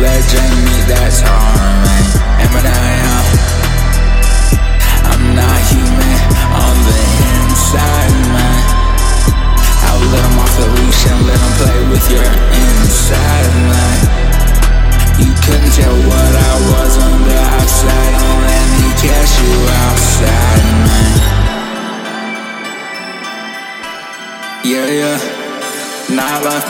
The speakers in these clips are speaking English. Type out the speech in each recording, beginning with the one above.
legend, me that's harming. Am I not? I'm not human on the inside, man. I'll let them off the leash and let them play with your inside, man. You couldn't tell what I was on the outside, Don't let me catch you outside, man. Yeah, yeah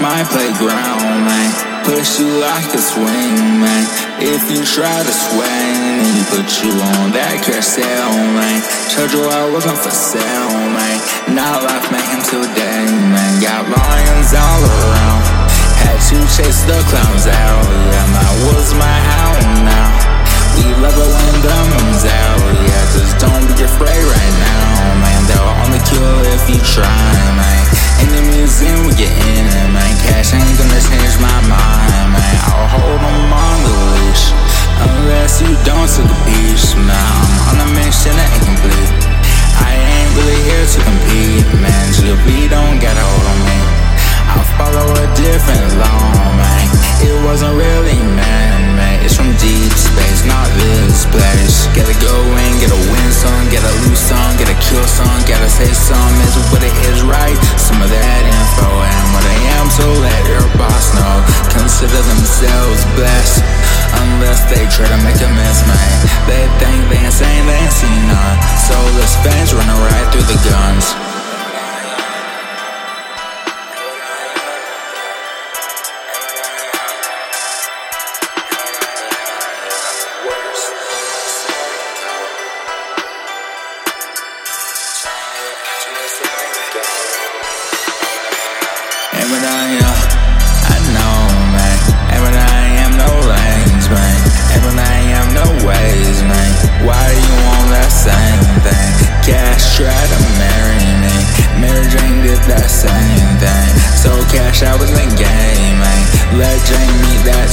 my playground, man. Push you like a swing, man. If you try to swing, then put you on that carousel, man. Told you I wasn't for sale, man. Not life, man, him today, man. Got lions all around. Had to chase the clowns out, yeah, My Was my hound now. We love it when the moon's out, yeah. Just don't be afraid right now, man. They'll only kill if you try, say some. Is what it is, right? Some of that info and what I am, so let your boss know. Consider themselves blessed. Unless they try to make a mess, man. They think they insane, they ain't seen none. Soulless fans running right through the guns. Everything, yeah, I know, man. I'm no lanes, man. Everything, I'm no man. Why do you want that same thing? Cash try to marry me. Mary Jane did that same thing. So cash, I was in game, man. Let Jane meet that